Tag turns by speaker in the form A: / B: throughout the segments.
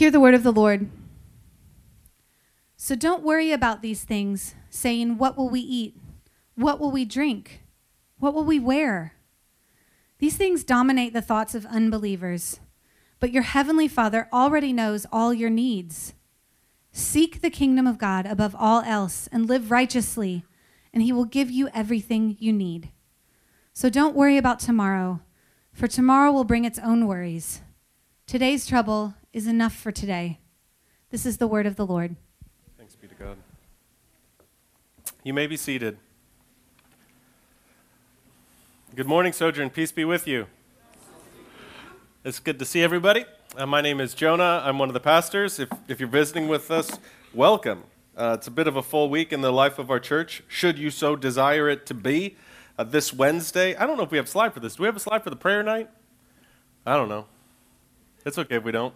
A: Hear the word of the Lord. So don't worry about these things, saying, What will we eat? What will we drink? What will we wear? These things dominate the thoughts of unbelievers, but your heavenly Father already knows all your needs. Seek the kingdom of God above all else and live righteously, and he will give you everything you need. So don't worry about tomorrow, for tomorrow will bring its own worries. Today's trouble is enough for today. This is the word of the Lord.
B: Thanks be to God. You may be seated. Good morning, Sojourn. Peace be with you. It's good to see everybody. Uh, my name is Jonah. I'm one of the pastors. If, if you're visiting with us, welcome. Uh, it's a bit of a full week in the life of our church, should you so desire it to be. Uh, this Wednesday, I don't know if we have a slide for this. Do we have a slide for the prayer night? I don't know. It's okay if we don't.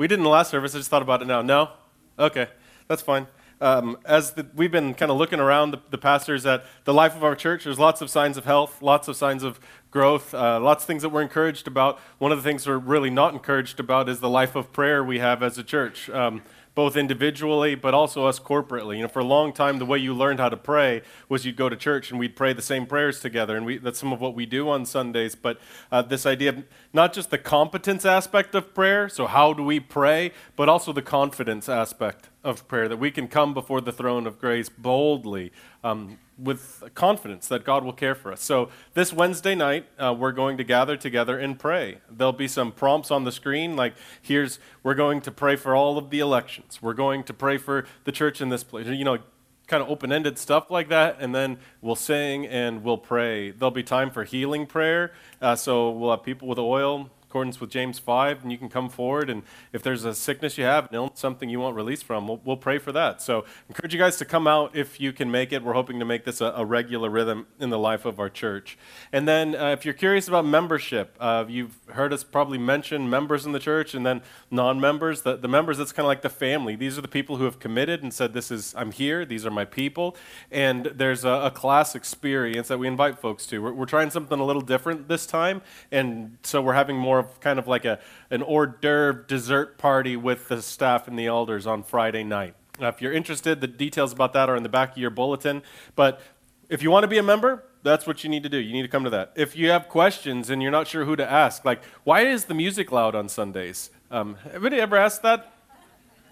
B: We did in the last service. I just thought about it now. No? Okay, that's fine um, as the, we've been kind of looking around the, the, pastors at the life of our church, there's lots of signs of health, lots of signs of growth, uh, lots of things that we're encouraged about. One of the things we're really not encouraged about is the life of prayer we have as a church. Um, both individually but also us corporately. You know, for a long time, the way you learned how to pray was you'd go to church and we'd pray the same prayers together, and we, that's some of what we do on Sundays. But uh, this idea of not just the competence aspect of prayer, so how do we pray, but also the confidence aspect of prayer, that we can come before the throne of grace boldly. Um, with confidence that God will care for us. So, this Wednesday night, uh, we're going to gather together and pray. There'll be some prompts on the screen, like here's, we're going to pray for all of the elections. We're going to pray for the church in this place. You know, kind of open ended stuff like that, and then we'll sing and we'll pray. There'll be time for healing prayer. Uh, so, we'll have people with oil accordance with James 5, and you can come forward. And if there's a sickness you have, something you want released from, we'll, we'll, pray for that. So, encourage you guys to come out if you can make it. We're hoping to make this a, a regular rhythm in the life of our church. And then, uh, if you're curious about membership, uh, you've heard us probably mention members in the church and then non members. The, the members, that's kind of like the family. These are the people who have committed and said, This is, I'm here, these are my people. And there's a, a class experience that we invite folks to. We're, we're trying something a little different this time. And so, we're having more of kind of like a, an hors d'oeuvre dessert party with the staff and the elders on Friday night. Now, if you're interested, the details about that are in the back of your bulletin. But if you want to be a member, that's what you need to do. You need to come to that. If you have questions and you're not sure who to ask, like, why is the music loud on Sundays? Um, anybody ever asked that?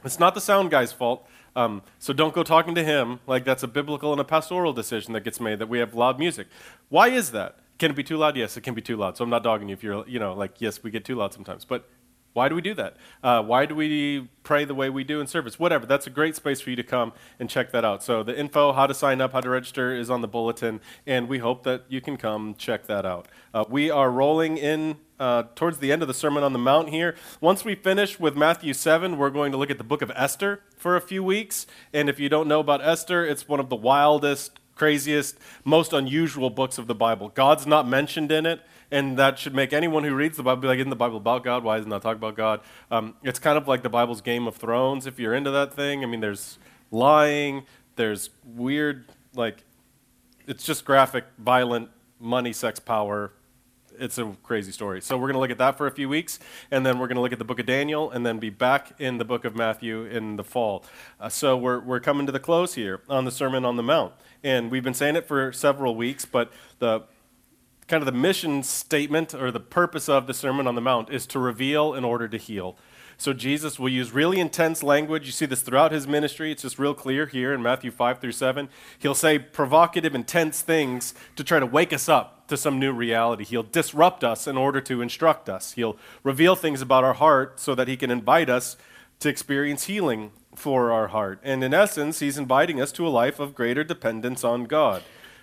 B: It's not the sound guy's fault. Um, so don't go talking to him like that's a biblical and a pastoral decision that gets made that we have loud music. Why is that? Can it be too loud? Yes, it can be too loud. So I'm not dogging you if you're, you know, like, yes, we get too loud sometimes. But why do we do that? Uh, why do we pray the way we do in service? Whatever. That's a great space for you to come and check that out. So the info, how to sign up, how to register is on the bulletin, and we hope that you can come check that out. Uh, we are rolling in uh, towards the end of the Sermon on the Mount here. Once we finish with Matthew 7, we're going to look at the book of Esther for a few weeks. And if you don't know about Esther, it's one of the wildest, craziest, most unusual books of the Bible. God's not mentioned in it, and that should make anyone who reads the Bible be like, Isn't the Bible about God? Why isn't it talk about God? Um, it's kind of like the Bible's Game of Thrones, if you're into that thing. I mean, there's lying, there's weird, like, it's just graphic, violent, money, sex, power, it's a crazy story. So we're going to look at that for a few weeks, and then we're going to look at the book of Daniel, and then be back in the book of Matthew in the fall. Uh, so we're, we're coming to the close here on the Sermon on the Mount. And we've been saying it for several weeks, but the kind of the mission statement or the purpose of the Sermon on the Mount is to reveal in order to heal. So Jesus will use really intense language. You see this throughout his ministry. It's just real clear here in Matthew 5 through 7. He'll say provocative, intense things to try to wake us up to some new reality. He'll disrupt us in order to instruct us. He'll reveal things about our heart so that he can invite us to experience healing for our heart. And in essence, he's inviting us to a life of greater dependence on God.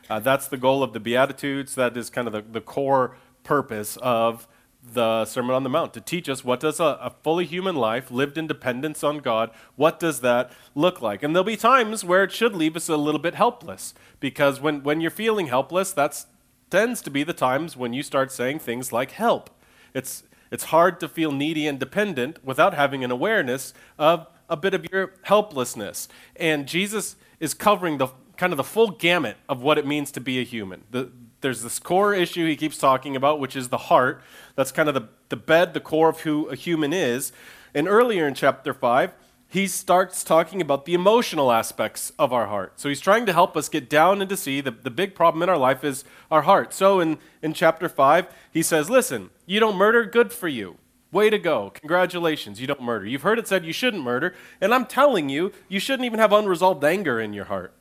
B: Uh, that's the goal of the Beatitudes. That is kind of the, the core purpose of the Sermon on the Mount to teach us what does a, a, fully human life lived in dependence on God, what does that look like? And there'll be times where it should leave us a little bit helpless because when, when you're feeling helpless, that tends to be the times when you start saying things like help. It's, it's hard to feel needy and dependent without having an awareness of a bit of your helplessness. And Jesus is covering the kind of the full gamut of what it means to be a human. The, there's this core issue he keeps talking about, which is the heart. That's kind of the, the bed, the core of who a human is. And earlier in chapter 5, he starts talking about the emotional aspects of our heart. So he's trying to help us get down and to see the, the big problem in our life is our heart. So in, in chapter 5, he says, Listen, you don't murder, good for you. Way to go. Congratulations, you don't murder. You've heard it said you shouldn't murder, and I'm telling you, you shouldn't even have unresolved anger in your heart.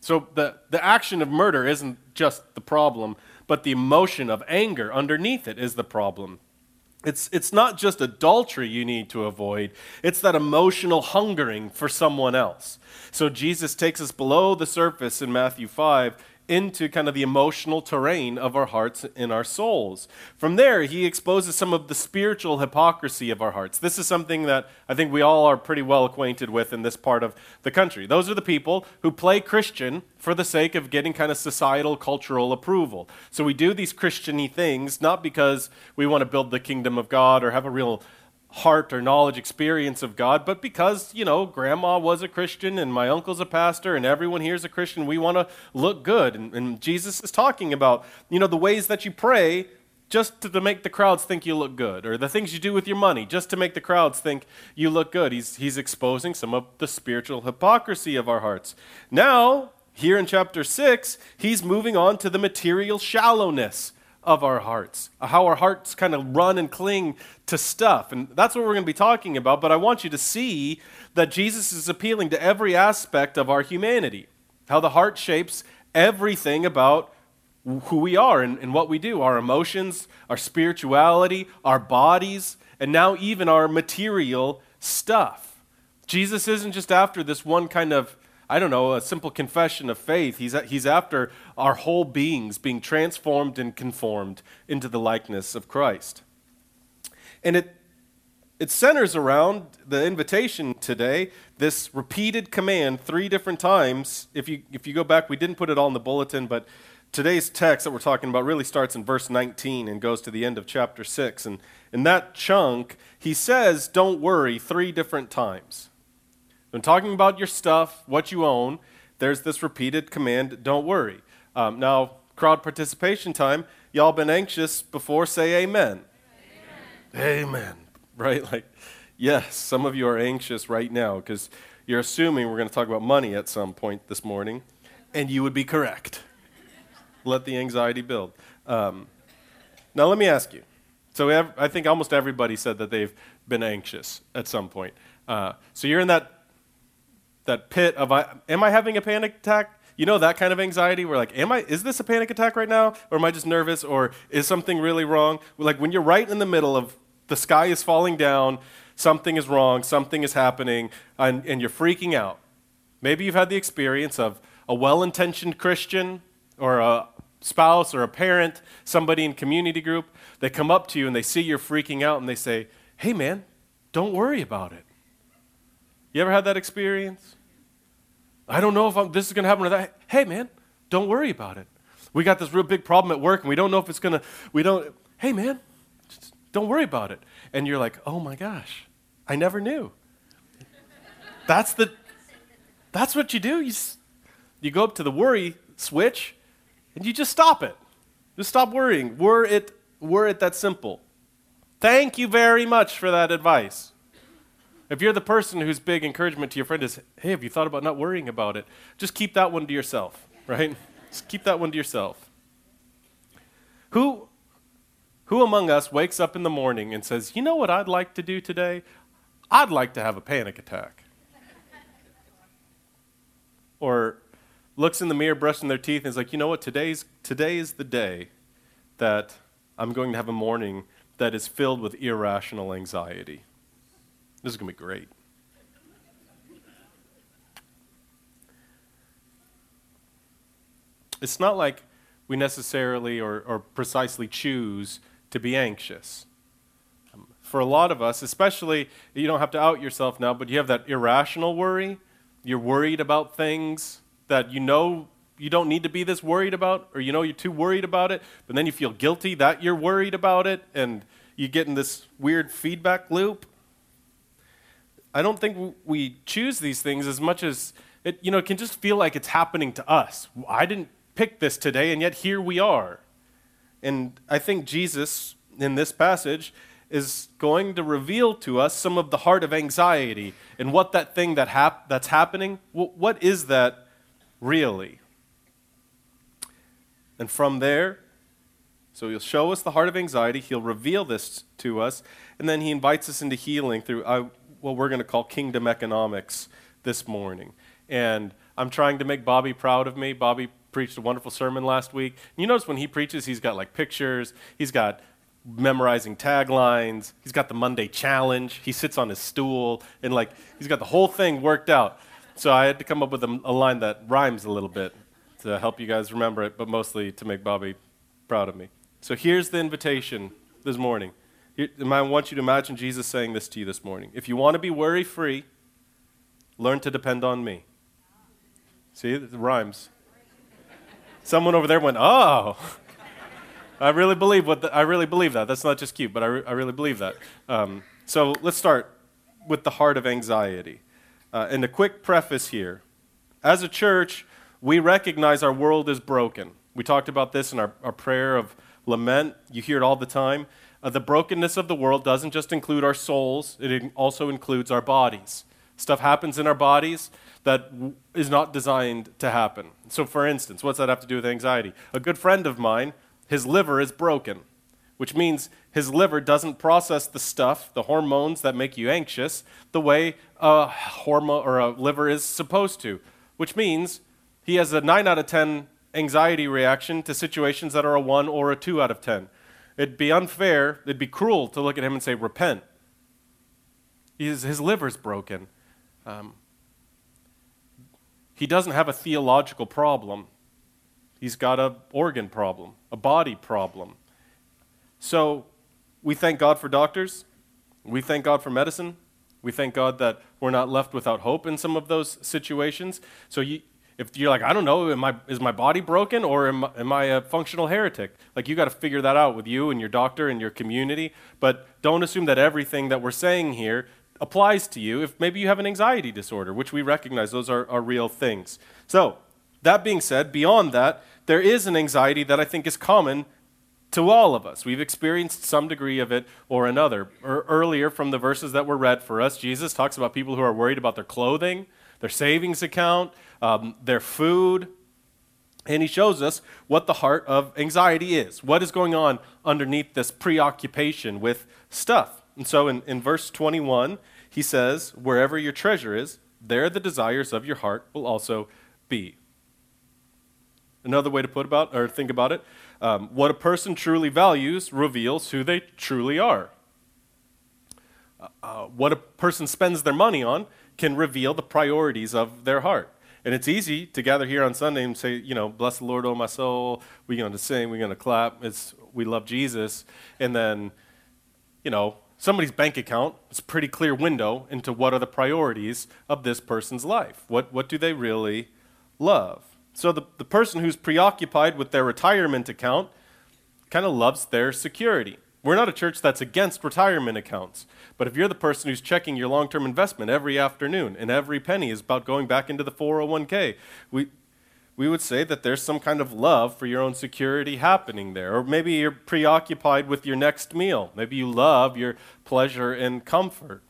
B: So the, the action of murder isn't just the problem, but the emotion of anger underneath it is the problem. It's, it's not just adultery you need to avoid, it's that emotional hungering for someone else. So Jesus takes us below the surface in Matthew 5 into kind of the emotional terrain of our hearts and our souls. From there, he exposes some of the spiritual hypocrisy of our hearts. This is something that I think we all are pretty well acquainted with in this part of the country. Those are the people who play Christian for the sake of getting kind of societal, cultural approval. So we do these Christiany things not because we want to build the kingdom of God or have a real heart or knowledge experience of God, but because, you know, grandma was a Christian and my uncle's a pastor and everyone here is a Christian, we want to look good. And, and, Jesus is talking about, you know, the ways that you pray just to, to, make the crowds think you look good, or the things you do with your money just to make the crowds think you look good. He's, he's exposing some of the spiritual hypocrisy of our hearts. Now, here in chapter 6, he's moving on to the material shallowness of our hearts, how our hearts kind of run and cling to stuff. And that's what we're going to be talking about. But I want you to see that Jesus is appealing to every aspect of our humanity, how the heart shapes everything about who we are and, and what we do our emotions, our spirituality, our bodies, and now even our material stuff. Jesus isn't just after this one kind of I don't know, a simple confession of faith. He's, he's after our whole beings being transformed and conformed into the likeness of Christ. And it, it centers around the invitation today, this repeated command three different times. If you, if you go back, we didn't put it all in the bulletin, but today's text that we're talking about really starts in verse 19 and goes to the end of chapter 6. And in that chunk, he says, Don't worry, three different times. When talking about your stuff, what you own, there's this repeated command don't worry. Um, now, crowd participation time, y'all been anxious before? Say amen. Amen. amen. Right? Like, yes, some of you are anxious right now because you're assuming we're going to talk about money at some point this morning, and you would be correct. Let the anxiety build. Um, now, let me ask you. So, I think almost everybody said that they've been anxious at some point. Uh, so, you're in that that pit of am I having a panic attack? You know that kind of anxiety where like am I is this a panic attack right now or am I just nervous or is something really wrong? Like when you're right in the middle of the sky is falling down, something is wrong, something is happening and, and you're freaking out. Maybe you've had the experience of a well-intentioned Christian or a spouse or a parent, somebody in community group, they come up to you and they see you're freaking out and they say, "Hey man, don't worry about it." You ever had that experience? I don't know if I'm, this is going to happen or that. Hey, man, don't worry about it. We got this real big problem at work and we don't know if it's going to, we don't, hey, man, don't worry about it. And you're like, oh my gosh, I never knew. that's the, that's what you do. You, you go up to the worry switch and you just stop it. Just stop worrying. Were it, were it that simple. Thank you very much for that advice. If you're the person whose big encouragement to your friend is, hey, have you thought about not worrying about it? Just keep that one to yourself, right? Just keep that one to yourself. Who, who among us wakes up in the morning and says, you know what I'd like to do today? I'd like to have a panic attack. or looks in the mirror, brushing their teeth, and is like, you know what? Today's, today is the day that I'm going to have a morning that is filled with irrational anxiety. This is going to be great. It's not like we necessarily or, or precisely choose to be anxious. Um, for a lot of us, especially, you don't have to out yourself now, but you have that irrational worry. You're worried about things that you know you don't need to be this worried about, or you know you're too worried about it, but then you feel guilty that you're worried about it, and you get in this weird feedback loop. I don't think we choose these things as much as it, you know, it can just feel like it's happening to us. I didn't pick this today, and yet here we are. And I think Jesus, in this passage, is going to reveal to us some of the heart of anxiety and what that thing that hap- that's happening, what is that really? And from there, so he'll show us the heart of anxiety, he'll reveal this to us, and then he invites us into healing through uh, what we're going to call kingdom economics this morning. And I'm trying to make Bobby proud of me. Bobby preached a wonderful sermon last week. You notice when he preaches, he's got like pictures, he's got memorizing taglines. He's got the Monday challenge. He sits on his stool and like he's got the whole thing worked out. So I had to come up with a, a line that rhymes a little bit to help you guys remember it, but mostly to make Bobby proud of me. So here's the invitation this morning. I want you to imagine Jesus saying this to you this morning. If you want to be worry free, learn to depend on me. See, it rhymes. Someone over there went, oh. I really believe what the, I really believe that. That's not just cute, but I, re, I really believe that. Um, so let's start with the heart of anxiety. Uh, and a quick preface here. As a church, we recognize our world is broken. We talked about this in our, our prayer of lament. You hear it all the time. Uh, the brokenness of the world doesn't just include our souls, it also includes our bodies. Stuff happens in our bodies that is not designed to happen. So, for instance, what's that have to do with anxiety? A good friend of mine his liver is broken, which means his liver doesn't process the stuff, the hormones that make you anxious, the way a hormone or a liver is supposed to, which means he has a 9 out of 10 anxiety reaction to situations that are a 1 or a 2 out of 10. It'd be unfair, it'd be cruel to look at him and say, Repent. His, his liver's broken. Um, he doesn't have a theological problem. He's got an organ problem, a body problem. So we thank God for doctors. We thank God for medicine. We thank God that we're not left without hope in some of those situations. So you, if you're like, I don't know, am I, is my body broken or am, am I a functional heretic? Like, you got to figure that out with you and your doctor and your community. But don't assume that everything that we're saying here applies to you if maybe you have an anxiety disorder, which we recognize those are, are real things. So, that being said, beyond that, there is an anxiety that I think is common to all of us. We've experienced some degree of it or another. Er, earlier, from the verses that were read for us, Jesus talks about people who are worried about their clothing, their savings account, um, their food. And he shows us what the heart of anxiety is. What is going on underneath this preoccupation with stuff? And so in, in verse 21, he says, Wherever your treasure is, there the desires of your heart will also be. Another way to put about or think about it, um, what a person truly values reveals who they truly are. Uh, uh, what a person spends their money on can reveal the priorities of their heart. And it's easy to gather here on Sunday and say, you know, bless the Lord, O my soul. We're going to sing, we're going to clap. It's we love Jesus, and then, you know, somebody's bank account is a pretty clear window into what are the priorities of this person's life. What what do they really love? So the, the person who's preoccupied with their retirement account kind of loves their security. We're not a church that's against retirement accounts, but if you're the person who's checking your long term investment every afternoon and every penny is about going back into the 401k, we, we would say that there's some kind of love for your own security happening there. Or maybe you're preoccupied with your next meal. Maybe you love your pleasure and comfort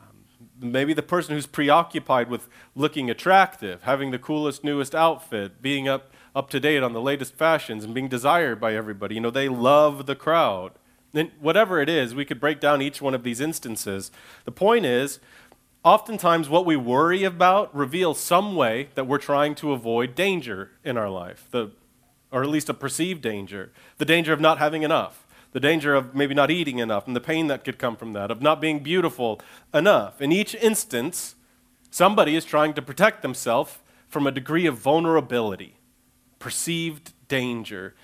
B: um, maybe the person who's preoccupied with looking attractive, having the coolest, newest outfit, being up, up to date on the latest fashions, and being desired by everybody. You know, they love the crowd. And whatever it is, we could break down each one of these instances. The point is, oftentimes what we worry about reveals some way that we're trying to avoid danger in our life, the, or at least a perceived danger, the danger of not having enough the danger of maybe not eating enough and the pain that could come from that, of not being beautiful enough. In each instance, somebody is trying to protect themselves from a degree of vulnerability, perceived danger.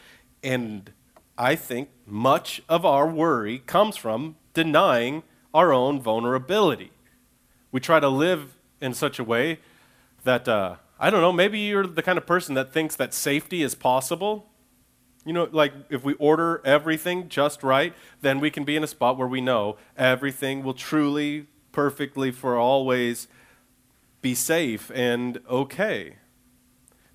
B: And I think much of our worry comes from denying our own vulnerability. We try to live in such a way that, uh, I don't know, maybe you're the kind of person that thinks that safety is possible you know, like if we order everything just right, then we can be in a spot where we know everything will truly, perfectly, for always be safe and okay.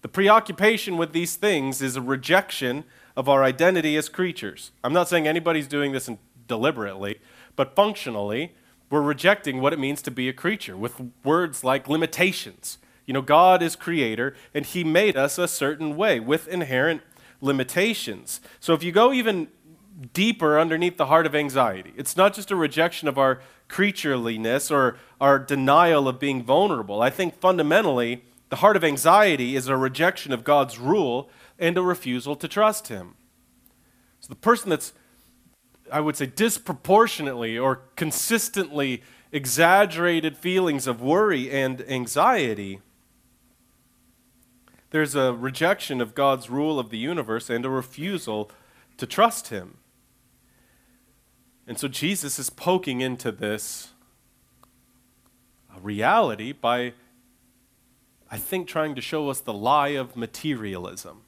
B: The preoccupation with these things is a rejection of our identity as creatures. I'm not saying anybody's doing this deliberately, but functionally, we're rejecting what it means to be a creature with words like limitations. You know, God is creator, and He made us a certain way with inherent limitations. So if you go even deeper underneath the heart of anxiety, it's not just a rejection of our creatureliness or our denial of being vulnerable. I think fundamentally, the heart of anxiety is a rejection of God's rule and a refusal to trust Him. So the person that's I would say, disproportionately or consistently exaggerated feelings of worry and anxiety, there's a rejection of God's rule of the universe and a refusal to trust Him. And so Jesus is poking into this uh, reality by, I think, trying to show us the lie of materialism.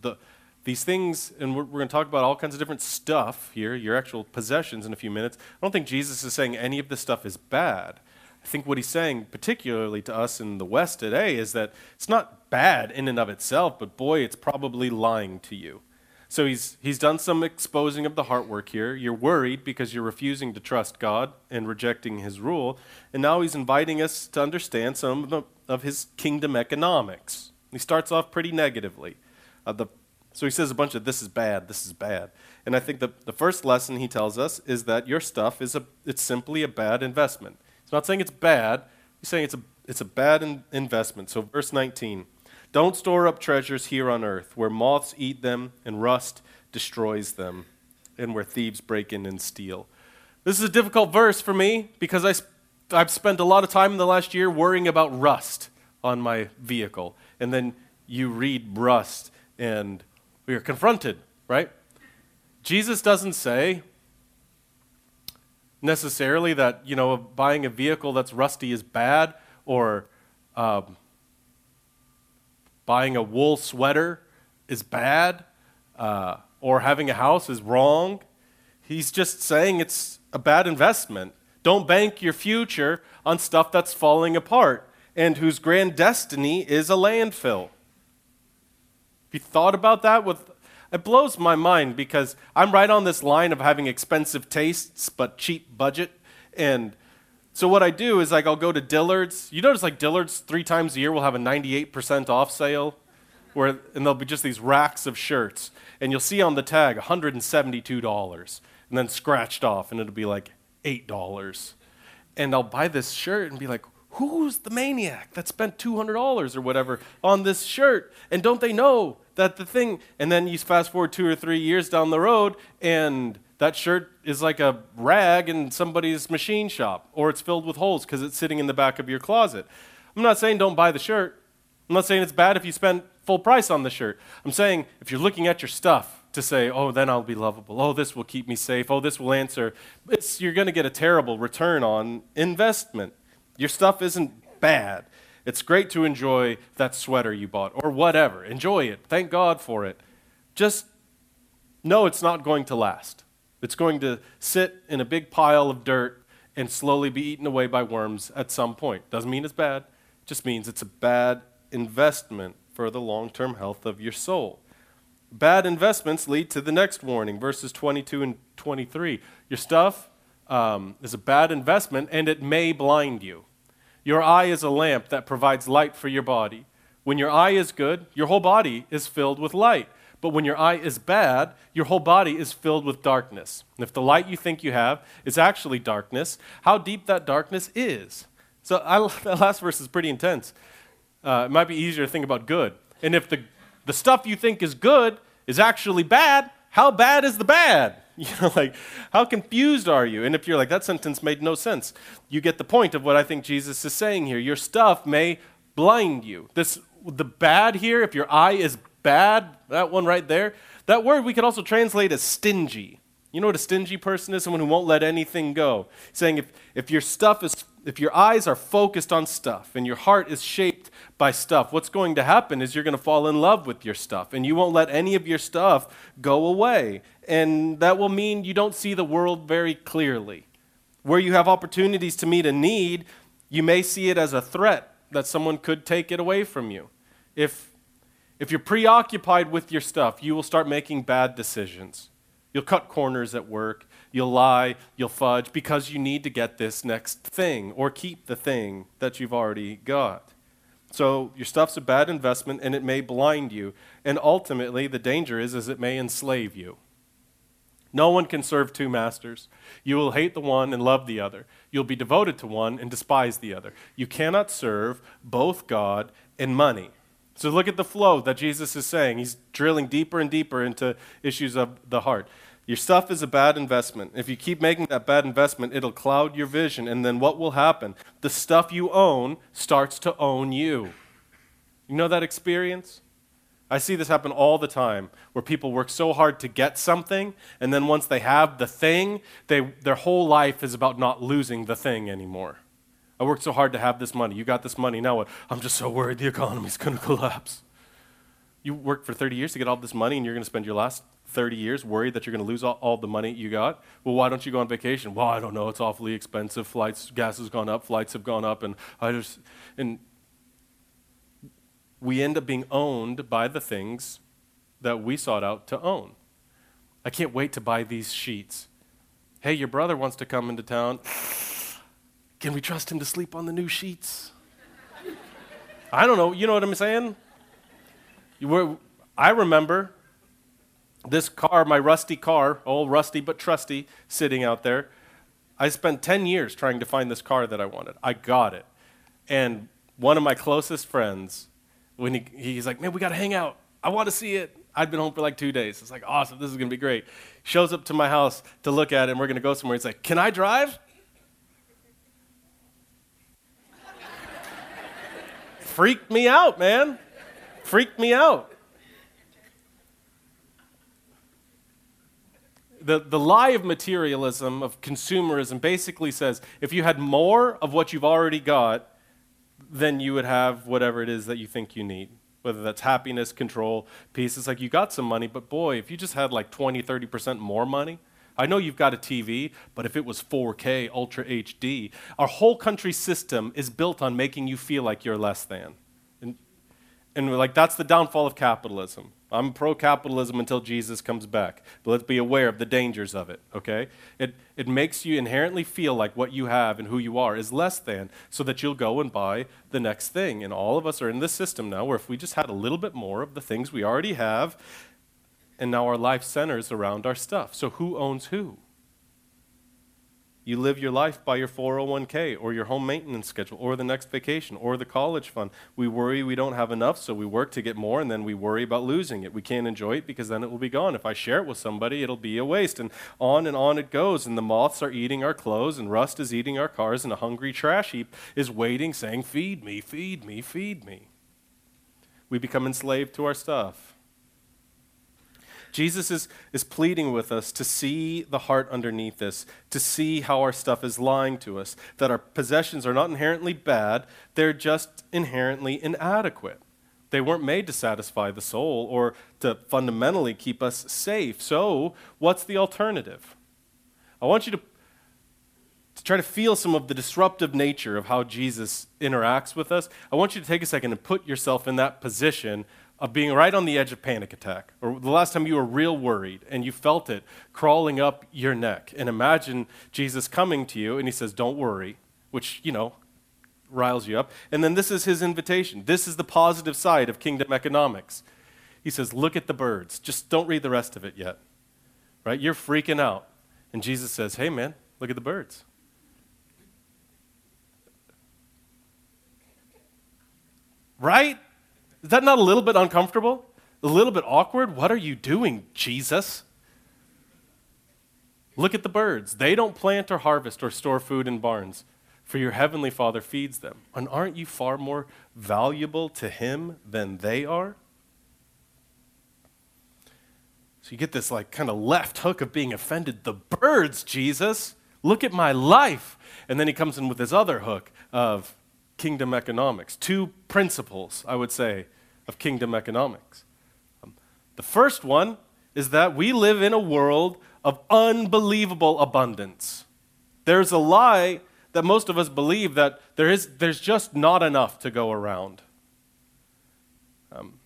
B: The, these things, and we're, we're going to talk about all kinds of different stuff here, your actual possessions in a few minutes. I don't think Jesus is saying any of this stuff is bad. I think what he's saying, particularly to us in the West today, is that it's not bad in and of itself, but boy, it's probably lying to you. So he's, he's done some exposing of the heart work here. You're worried because you're refusing to trust God and rejecting his rule. And now he's inviting us to understand some of, the, of his kingdom economics. He starts off pretty negatively. Uh, the so he says a bunch of this is bad, this is bad. And I think the, the first lesson he tells us is that your stuff is a it's simply a bad investment. He's not saying it's bad, he's saying it's a it's a bad in, investment. So verse 19. Don't store up treasures here on earth where moths eat them and rust destroys them and where thieves break in and steal. This is a difficult verse for me because I, I've spent a lot of time in the last year worrying about rust on my vehicle. And then you read rust and we are confronted, right? Jesus doesn't say necessarily that, you know, buying a vehicle that's rusty is bad or um, buying a wool sweater is bad uh, or having a house is wrong. He's just saying it's a bad investment. Don't bank your future on stuff that's falling apart and whose grand destiny is a landfill. Have you thought about that? With it blows my mind because I'm right on this line of having expensive tastes but cheap budget. And so what I do is like I'll go to Dillard's. You notice like Dillard's three times a year will have a 98% off sale, where and there'll be just these racks of shirts, and you'll see on the tag $172, and then scratched off, and it'll be like eight dollars. And I'll buy this shirt and be like, who's the maniac that spent $200 or whatever on this shirt? And don't they know that the thing, and then you fast forward two or three years down the road, and that shirt is like a rag in somebody's machine shop, or it's filled with holes because it's sitting in the back of your closet. I'm not saying don't buy the shirt. I'm not saying it's bad if you spend full price on the shirt. I'm saying if you're looking at your stuff to say, oh, then I'll be lovable. Oh, this will keep me safe. Oh, this will answer. It's, you're going to get a terrible return on investment. Your stuff isn't bad. It's great to enjoy that sweater you bought or whatever. Enjoy it. Thank God for it. Just know it's not going to last. It's going to sit in a big pile of dirt and slowly be eaten away by worms at some point. Doesn't mean it's bad, just means it's a bad investment for the long term health of your soul. Bad investments lead to the next warning, verses 22 and 23. Your stuff um, is a bad investment and it may blind you. Your eye is a lamp that provides light for your body. When your eye is good, your whole body is filled with light. But when your eye is bad, your whole body is filled with darkness. And if the light you think you have is actually darkness, how deep that darkness is. So I, that last verse is pretty intense. Uh, it might be easier to think about good. And if the, the stuff you think is good is actually bad, how bad is the bad? You know, like, how confused are you? And if you're like, that sentence made no sense, you get the point of what I think Jesus is saying here. Your stuff may blind you. This, the bad here, if your eye is bad, that one right there, that word we could also translate as stingy. You know what a stingy person is? Someone who won't let anything go. Saying if, if your stuff is, if your eyes are focused on stuff and your heart is shaped by stuff, what's going to happen is you're going to fall in love with your stuff and you won't let any of your stuff go away. And that will mean you don't see the world very clearly. Where you have opportunities to meet a need, you may see it as a threat that someone could take it away from you. If If you're preoccupied with your stuff, you will start making bad decisions. You'll cut corners at work. You'll lie. You'll fudge because you need to get this next thing or keep the thing that you've already got. So your stuff's a bad investment and it may blind you. And ultimately, the danger is, is it may enslave you. No one can serve two masters. You will hate the one and love the other. You'll be devoted to one and despise the other. You cannot serve both God and money. So look at the flow that Jesus is saying. He's drilling deeper and deeper into issues of the heart. Your stuff is a bad investment. If you keep making that bad investment, it'll cloud your vision. And then what will happen? The stuff you own starts to own you. You know that experience? I see this happen all the time where people work so hard to get something, and then once they have the thing, they, their whole life is about not losing the thing anymore. I worked so hard to have this money. You got this money. Now what? I'm just so worried the economy's going to collapse. You worked for 30 years to get all this money, and you're going to spend your last 30 years worried that you're going to lose all, all, the money you got? Well, why don't you go on vacation? Well, I don't know. It's awfully expensive. Flights, gas has gone up, flights have gone up, and I just. And we end up being owned by the things that we sought out to own. I can't wait to buy these sheets. Hey, your brother wants to come into town. Can we trust him to sleep on the new sheets? I don't know. You know what I'm saying? Were, I remember this car, my rusty car, old rusty but trusty, sitting out there. I spent 10 years trying to find this car that I wanted. I got it. And one of my closest friends when he, he's like, man, we got to hang out. I want to see it. I'd been home for like two days. It's like, awesome, this is going to be great. Shows up to my house to look at it, and we're going to go somewhere. He's like, can I drive? Freaked me out, man. Freaked me out. The, the lie of materialism, of consumerism, basically says if you had more of what you've already got, then you would have whatever it is that you think you need. Whether that's happiness, control, peace. It's like you got some money, but boy, if you just had like 20, 30% more money, I know you've got a TV, but if it was 4K, Ultra HD, our whole country system is built on making you feel like you're less than. And, and like that's the downfall of capitalism. I'm pro capitalism until Jesus comes back. But let's be aware of the dangers of it, okay? It, it makes you inherently feel like what you have and who you are is less than, so that you'll go and buy the next thing. And all of us are in this system now where if we just had a little bit more of the things we already have, and now our life centers around our stuff. So who owns who? You live your life by your 401k or your home maintenance schedule or the next vacation or the college fund. We worry we don't have enough, so we work to get more, and then we worry about losing it. We can't enjoy it because then it will be gone. If I share it with somebody, it'll be a waste. And on and on it goes. And the moths are eating our clothes, and rust is eating our cars, and a hungry trash heap is waiting, saying, Feed me, feed me, feed me. We become enslaved to our stuff. Jesus is, is pleading with us to see the heart underneath this, to see how our stuff is lying to us, that our possessions are not inherently bad, they're just inherently inadequate. They weren't made to satisfy the soul or to fundamentally keep us safe. So, what's the alternative? I want you to, to try to feel some of the disruptive nature of how Jesus interacts with us. I want you to take a second and put yourself in that position of being right on the edge of panic attack, or the last time you were real worried and you felt it crawling up your neck. And imagine Jesus coming to you and he says, Don't worry, which, you know, riles you up. And then this is his invitation. This is the positive side of kingdom economics. He says, Look at the birds. Just don't read the rest of it yet. Right? You're freaking out. And Jesus says, Hey, man, look at the birds. Right? Is that not a little bit uncomfortable? A little bit awkward? What are you doing, Jesus? Look at the birds. They don't plant or harvest or store food in barns, for your heavenly Father feeds them. And aren't you far more valuable to Him than they are? So you get this like kind of left hook of being offended. The birds, Jesus, look at my life. And then he comes in with this other hook of kingdom economics. Two principles, I would say, of kingdom economics. Um, the first one is that we live in a world of unbelievable abundance. There's a lie that most of us believe that there is, there's just not enough to go around. Um,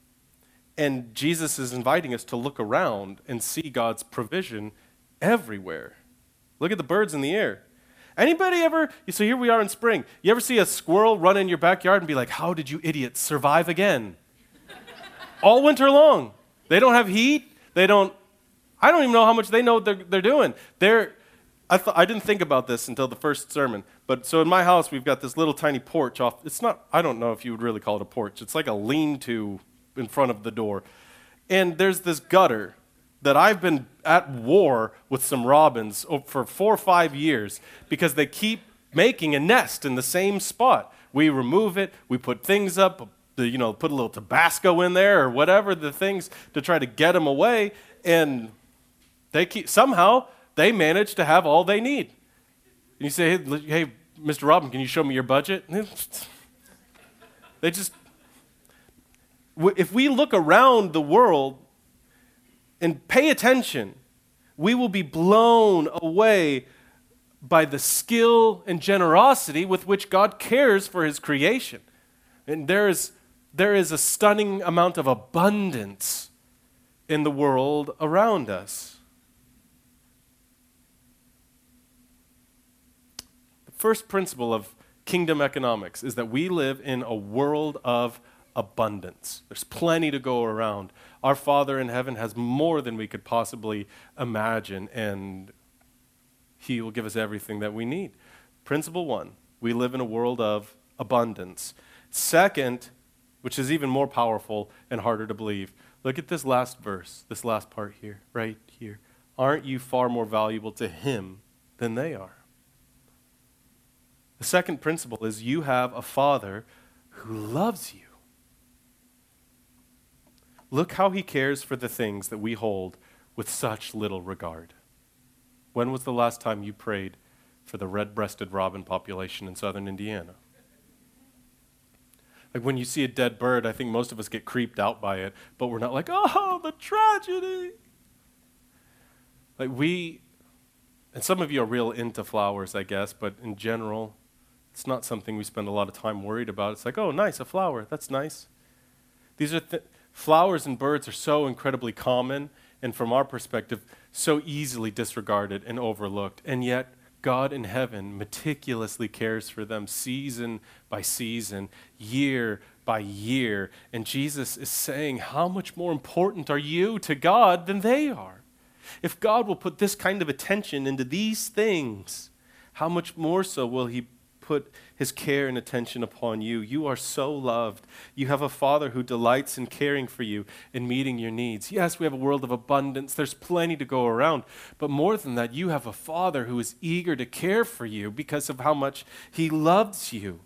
B: And Jesus is inviting us to look around and see God's provision everywhere. Look at the birds in the air. Anybody ever, so here we are in spring. You ever see a squirrel run in your backyard and be like, How did you idiots survive again? All winter long. They don't have heat. They don't, I don't even know how much they know what they're, they're doing. They're, I, th- I didn't think about this until the first sermon. But so in my house, we've got this little tiny porch off. It's not, I don't know if you would really call it a porch. It's like a lean to in front of the door. And there's this gutter that I've been at war with some robins for four or five years because they keep making a nest in the same spot. We remove it, we put things up, you know, put a little Tabasco in there or whatever the things to try to get them away, and they keep somehow they manage to have all they need. And you say, hey, hey, Mr. Robin, can you show me your budget? they just if we look around the world and pay attention, we will be blown away by the skill and generosity with which God cares for his creation. And there is, there is a stunning amount of abundance in the world around us. The first principle of kingdom economics is that we live in a world of abundance. There's plenty to go around. Our Father in heaven has more than we could possibly imagine, and He will give us everything that we need. Principle one we live in a world of abundance. Second, which is even more powerful and harder to believe, look at this last verse, this last part here, right here. Aren't you far more valuable to Him than they are? The second principle is you have a Father who loves you. Look how he cares for the things that we hold with such little regard. When was the last time you prayed for the red breasted robin population in southern Indiana? Like when you see a dead bird, I think most of us get creeped out by it, but we're not like, oh, the tragedy. Like we, and some of you are real into flowers, I guess, but in general, it's not something we spend a lot of time worried about. It's like, oh, nice, a flower. That's nice. These are th- Flowers and birds are so incredibly common, and from our perspective, so easily disregarded and overlooked. And yet, God in heaven meticulously cares for them season by season, year by year. And Jesus is saying, How much more important are you to God than they are? If God will put this kind of attention into these things, how much more so will He put his care and attention upon you. You are so loved. You have a father who delights in caring for you and meeting your needs. Yes, we have a world of abundance. There's plenty to go around. But more than that, you have a father who is eager to care for you because of how much he loves you.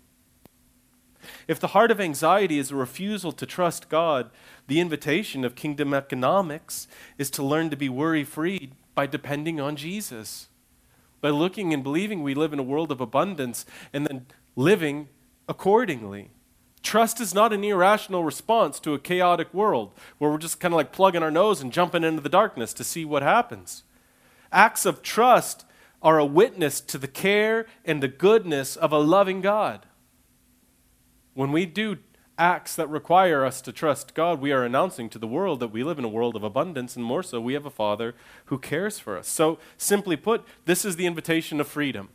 B: If the heart of anxiety is a refusal to trust God, the invitation of kingdom economics is to learn to be worry free by depending on Jesus by looking and believing we live in a world of abundance and then living accordingly. Trust is not an irrational response to a chaotic world where we're just kind of like plugging our nose and jumping into the darkness to see what happens. Acts of trust are a witness to the care and the goodness of a loving God. When we do acts that require us to trust God, we are announcing to the world that we live in a world of abundance, and more so, we have a Father who cares for us. So, simply put, this is the invitation of freedom.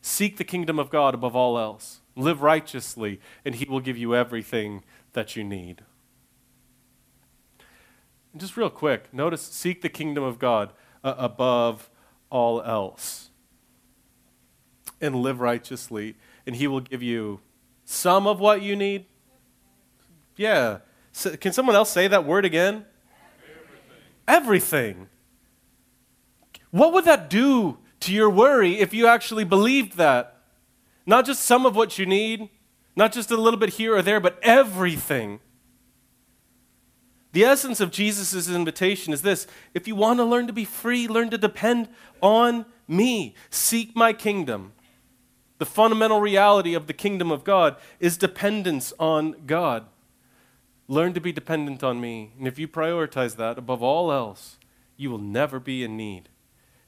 B: Seek the kingdom of God above all else. Live righteously, and He will give you everything that you need. And just real quick, notice seek the kingdom of God uh, above all else. And live righteously, and He will give you some of what you need yeah. So, can someone else say that word again? Everything. Everything. What would that do to your worry if you actually believed that? Not just some of what you need, not just a little bit here or there, but everything. The essence of Jesus' invitation is this if you want to learn to be free, learn to depend on me. Seek my kingdom. The fundamental reality of the kingdom of God is dependence on God. Learn to be dependent on me. And if you prioritize that above all else, you will never be in need.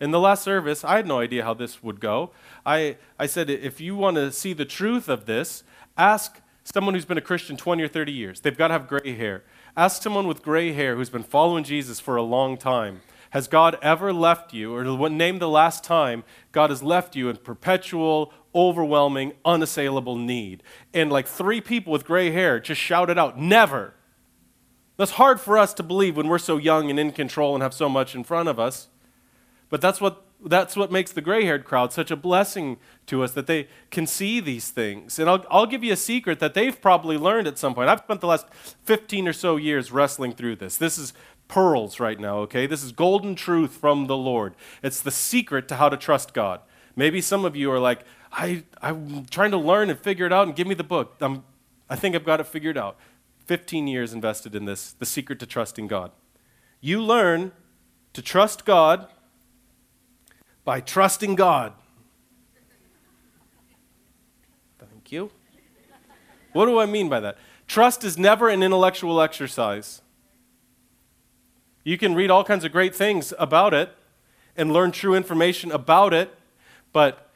B: In the last service, I had no idea how this would go. I, I said, if you want to see the truth of this, ask someone who's been a Christian 20 or 30 years. They've got to have gray hair. Ask someone with gray hair who's been following Jesus for a long time. Has God ever left you, or name the last time God has left you in perpetual, overwhelming, unassailable need? And like three people with gray hair just shouted out, Never. That's hard for us to believe when we're so young and in control and have so much in front of us. But that's what, that's what makes the gray haired crowd such a blessing to us that they can see these things. And I'll, I'll give you a secret that they've probably learned at some point. I've spent the last 15 or so years wrestling through this. This is pearls right now, okay? This is golden truth from the Lord. It's the secret to how to trust God. Maybe some of you are like, I, I'm trying to learn and figure it out and give me the book. I'm, I think I've got it figured out. 15 years invested in this, the secret to trusting God. You learn to trust God by trusting God. Thank you. What do I mean by that? Trust is never an intellectual exercise. You can read all kinds of great things about it and learn true information about it, but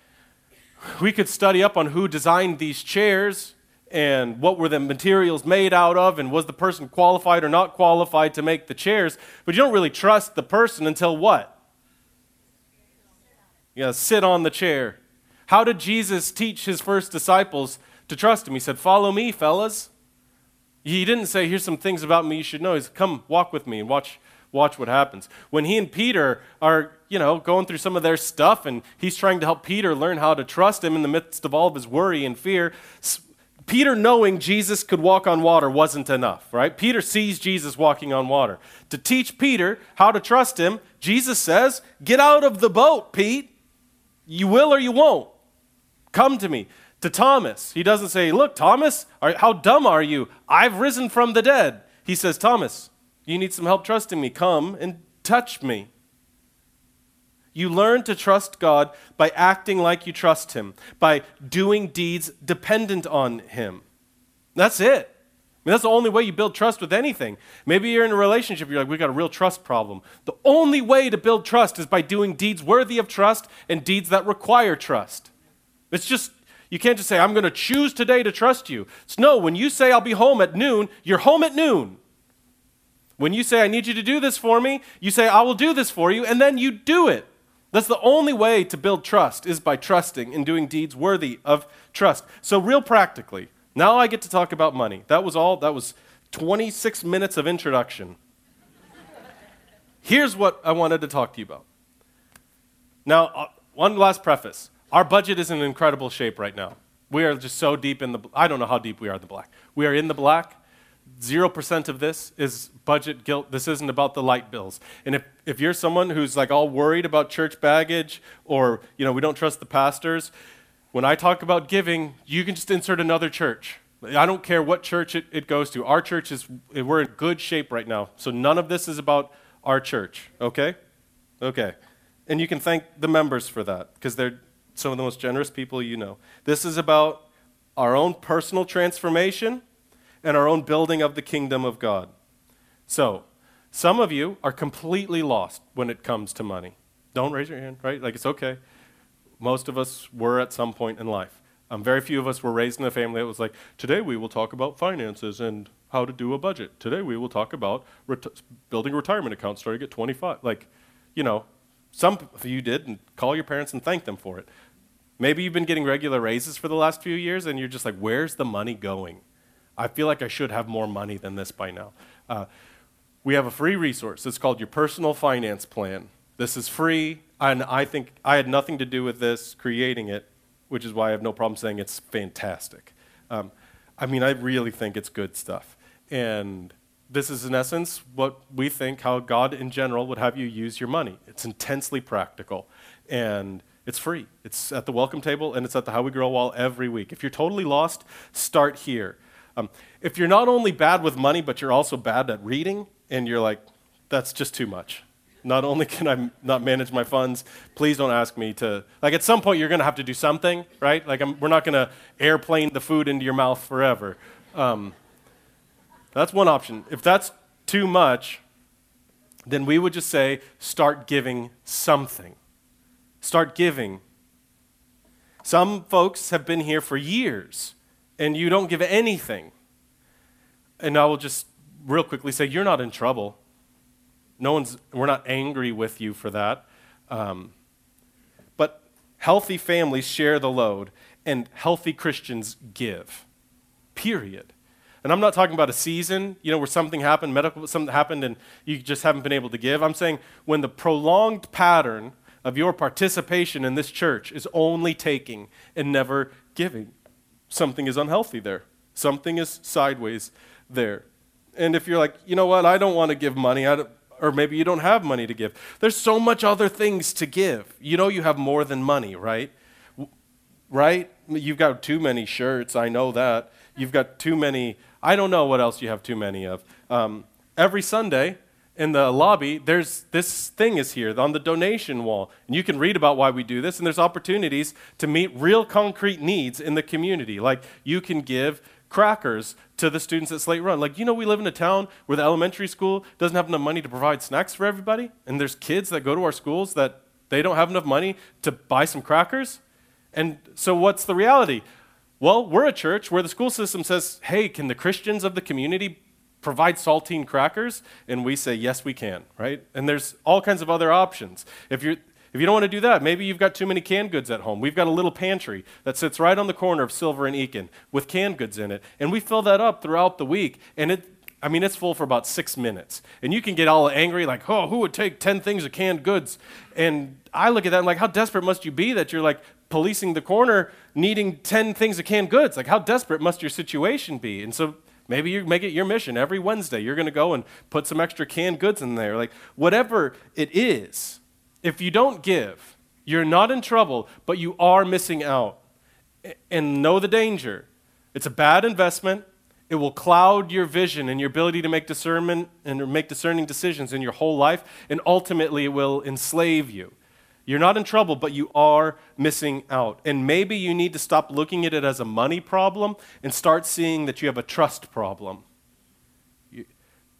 B: we could study up on who designed these chairs and what were the materials made out of and was the person qualified or not qualified to make the chairs but you don't really trust the person until what? You gotta sit on the chair. How did jesus teach his first disciples to trust him? He said follow me fellas. He didn't say here's some things about me you should know. He said come walk with me and watch watch what happens. When he and peter are you know going through some of their stuff and he's trying to help peter learn how to trust him in the midst of all of his worry and fear Peter knowing Jesus could walk on water wasn't enough, right? Peter sees Jesus walking on water. To teach Peter how to trust him, Jesus says, Get out of the boat, Pete. You will or you won't. Come to me. To Thomas, he doesn't say, Look, Thomas, how dumb are you? I've risen from the dead. He says, Thomas, you need some help trusting me. Come and touch me. You learn to trust God by acting like you trust Him, by doing deeds dependent on Him. That's it. I mean, that's the only way you build trust with anything. Maybe you're in a relationship, you're like, we got a real trust problem. The only way to build trust is by doing deeds worthy of trust and deeds that require trust. It's just, you can't just say, I'm going to choose today to trust you. It's no, when you say, I'll be home at noon, you're home at noon. When you say, I need you to do this for me, you say, I will do this for you, and then you do it. That's the only way to build trust is by trusting and doing deeds worthy of trust. So, real practically, now I get to talk about money. That was all, that was 26 minutes of introduction. Here's what I wanted to talk to you about. Now, uh, one last preface. Our budget is in incredible shape right now. We are just so deep in the, I don't know how deep we are in the black. We are in the black. 0% of this is budget guilt. This isn't about the light bills. And if, if you're someone who's like all worried about church baggage or, you know, we don't trust the pastors, when I talk about giving, you can just insert another church. I don't care what church it, it goes to. Our church is, we're in good shape right now. So none of this is about our church, okay? Okay. And you can thank the members for that because they're some of the most generous people you know. This is about our own personal transformation and our own building of the kingdom of God. So, some of you are completely lost when it comes to money. Don't raise your hand, right? Like it's okay. Most of us were at some point in life. Um, very few of us were raised in a family that was like, today we will talk about finances and how to do a budget. Today we will talk about ret- building a retirement account starting at 25. Like, you know, some of you did, and call your parents and thank them for it. Maybe you've been getting regular raises for the last few years, and you're just like, where's the money going? I feel like I should have more money than this by now. Uh, we have a free resource. It's called your personal finance plan. This is free, and I think I had nothing to do with this creating it, which is why I have no problem saying it's fantastic. Um, I mean, I really think it's good stuff. And this is, in essence, what we think how God in general would have you use your money. It's intensely practical, and it's free. It's at the welcome table, and it's at the How We Grow wall every week. If you're totally lost, start here. Um, if you're not only bad with money, but you're also bad at reading, and you're like, that's just too much. Not only can I not manage my funds, please don't ask me to. Like, at some point, you're going to have to do something, right? Like, I'm, we're not going to airplane the food into your mouth forever. Um, that's one option. If that's too much, then we would just say, start giving something. Start giving. Some folks have been here for years and you don't give anything. And I will just real quickly say, you're not in trouble. No one's, we're not angry with you for that. Um, but healthy families share the load, and healthy Christians give. Period. And I'm not talking about a season, you know, where something happened, medical something happened, and you just haven't been able to give. I'm saying when the prolonged pattern of your participation in this church is only taking and never giving, something is unhealthy there. Something is sideways there. And if you're like, you know what, I don't want to give money, or maybe you don't have money to give, there's so much other things to give. You know, you have more than money, right? Right? You've got too many shirts, I know that. You've got too many I don't know what else you have too many of. Um, every Sunday in the lobby, there's this thing is here on the donation wall, and you can read about why we do this. And there's opportunities to meet real concrete needs in the community, like you can give crackers to the students at Slate Run. Like, you know, we live in a town where the elementary school doesn't have enough money to provide snacks for everybody, and there's kids that go to our schools that they don't have enough money to buy some crackers. And so, what's the reality? Well, we're a church where the school system says, hey, can the Christians of the community provide saltine crackers? And we say, yes, we can, right? And there's all kinds of other options. If you're if you don't want to do that, maybe you've got too many canned goods at home. We've got a little pantry that sits right on the corner of Silver and Eakin with canned goods in it. And we fill that up throughout the week. And it, I mean, it's full for about six minutes. And you can get all angry, like, oh, who would take 10 things of canned goods? And I look at that and like, how desperate must you be that you're like policing the corner needing 10 things of canned goods? Like, how desperate must your situation be? And so maybe you make it your mission every Wednesday. You're going to go and put some extra canned goods in there. Like, whatever it is, if you don't give, you're not in trouble, but you are missing out. And know the danger. It's a bad investment. It will cloud your vision and your ability to make discernment and make discerning decisions in your whole life, and ultimately it will enslave you. You're not in trouble, but you are missing out. And maybe you need to stop looking at it as a money problem and start seeing that you have a trust problem.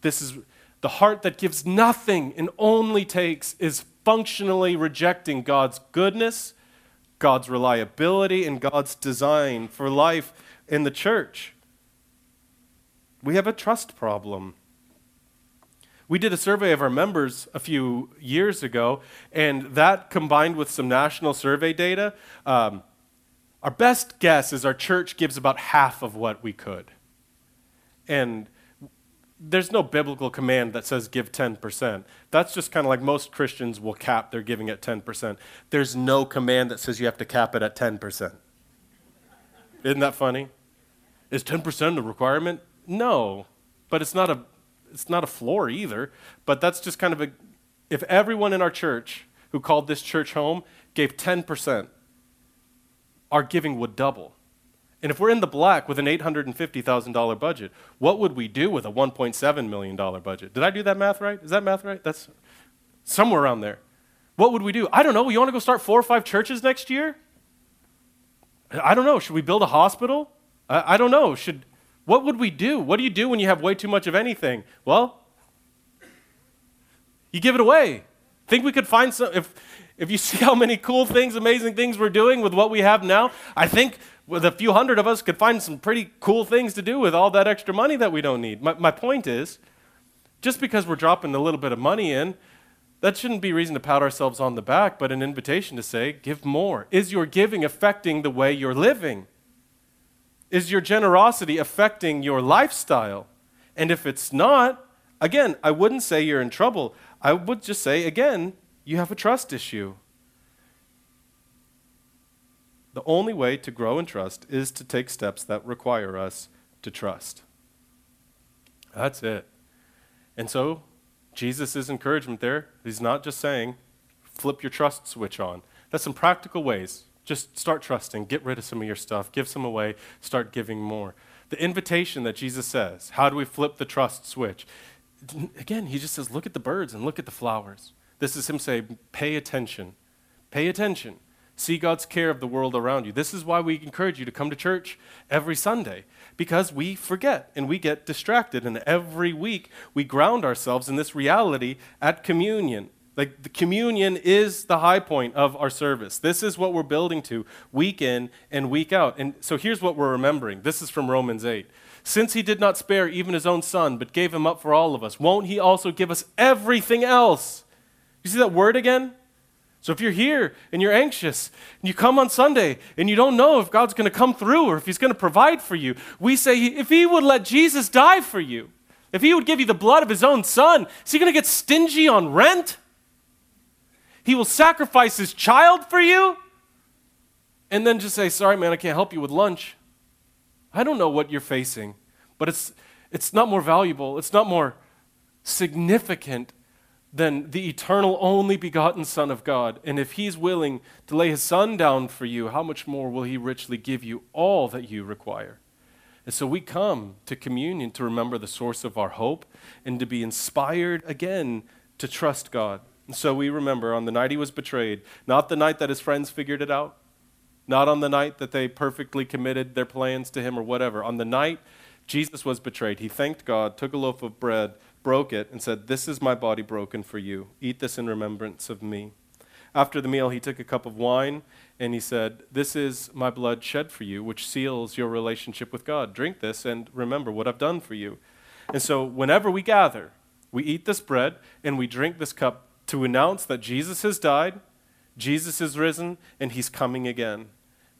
B: this is the heart that gives nothing and only takes is functionally rejecting God's goodness, God's reliability, and God's design for life in the church. We have a trust problem. We did a survey of our members a few years ago, and that combined with some national survey data, um, our best guess is our church gives about half of what we could. And there's no biblical command that says give 10%. That's just kind of like most Christians will cap their giving at 10%. There's no command that says you have to cap it at 10%. Isn't that funny? Is 10% the requirement? No, but it's not a it's not a floor either. But that's just kind of a if everyone in our church who called this church home gave 10%, our giving would double. And if we're in the black with an $850,000 budget, what would we do with a $1.7 million budget? Did I do that math right? Is that math right? That's somewhere around there. What would we do? I don't know. You want to go start four or five churches next year? I don't know. Should we build a hospital? I, I don't know. Should what would we do? What do you do when you have way too much of anything? Well, you give it away. Think we could find some if if you see how many cool things, amazing things we're doing with what we have now, I think with a few hundred of us could find some pretty cool things to do with all that extra money that we don't need. My, my point is, just because we're dropping a little bit of money in, that shouldn't be reason to pat ourselves on the back, but an invitation to say, give more. Is your giving affecting the way you're living? Is your generosity affecting your lifestyle? And if it's not, again, I wouldn't say you're in trouble. I would just say, again, you have a trust issue. The only way to grow in trust is to take steps that require us to trust. That's it. And so, Jesus' encouragement there, he's not just saying, flip your trust switch on. That's some practical ways just start trusting, get rid of some of your stuff, give some away, start giving more. The invitation that Jesus says, how do we flip the trust switch? Again, he just says, look at the birds and look at the flowers. This is him saying, pay attention. Pay attention. See God's care of the world around you. This is why we encourage you to come to church every Sunday, because we forget and we get distracted. And every week we ground ourselves in this reality at communion Like the communion is the high point of our service. This is what we're building to week in and week out. And so here's what we're remembering. This is from Romans 8. Since he did not spare even his own son, but gave him up for all of us, won't he also give us everything else? You see that word again? So if you're here and you're anxious and you come on Sunday and you don't know if God's going to come through or if he's going to provide for you, we say if he would let Jesus die for you, if he would give you the blood of his own son, is he going to get stingy on rent? He will sacrifice his child for you and then just say, Sorry, man, I can't help you with lunch. I don't know what you're facing, but it's, it's not more valuable, it's not more significant than the eternal, only begotten Son of God. And if He's willing to lay His Son down for you, how much more will He richly give you all that you require? And so we come to communion to remember the source of our hope and to be inspired again to trust God. And so we remember on the night he was betrayed, not the night that his friends figured it out, not on the night that they perfectly committed their plans to him or whatever. On the night Jesus was betrayed, he thanked God, took a loaf of bread, broke it, and said, This is my body broken for you. Eat this in remembrance of me. After the meal, he took a cup of wine and he said, This is my blood shed for you, which seals your relationship with God. Drink this and remember what I've done for you. And so, whenever we gather, we eat this bread and we drink this cup to announce that Jesus has died, Jesus is risen, and he's coming again.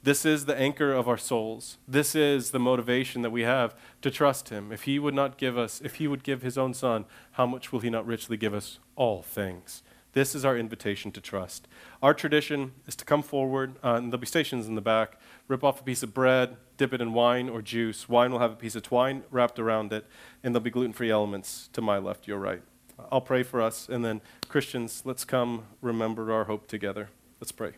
B: This is the anchor of our souls. This is the motivation that we have to trust him. If he would not give us, if he would give his own son, how much will he not richly give us all things? This is our invitation to trust. Our tradition is to come forward, uh, and there'll be stations in the back, rip off a piece of bread, dip it in wine or juice. Wine will have a piece of twine wrapped around it, and there'll be gluten free elements to my left, your right. I'll pray for us, and then Christians, let's come remember our hope together. Let's pray.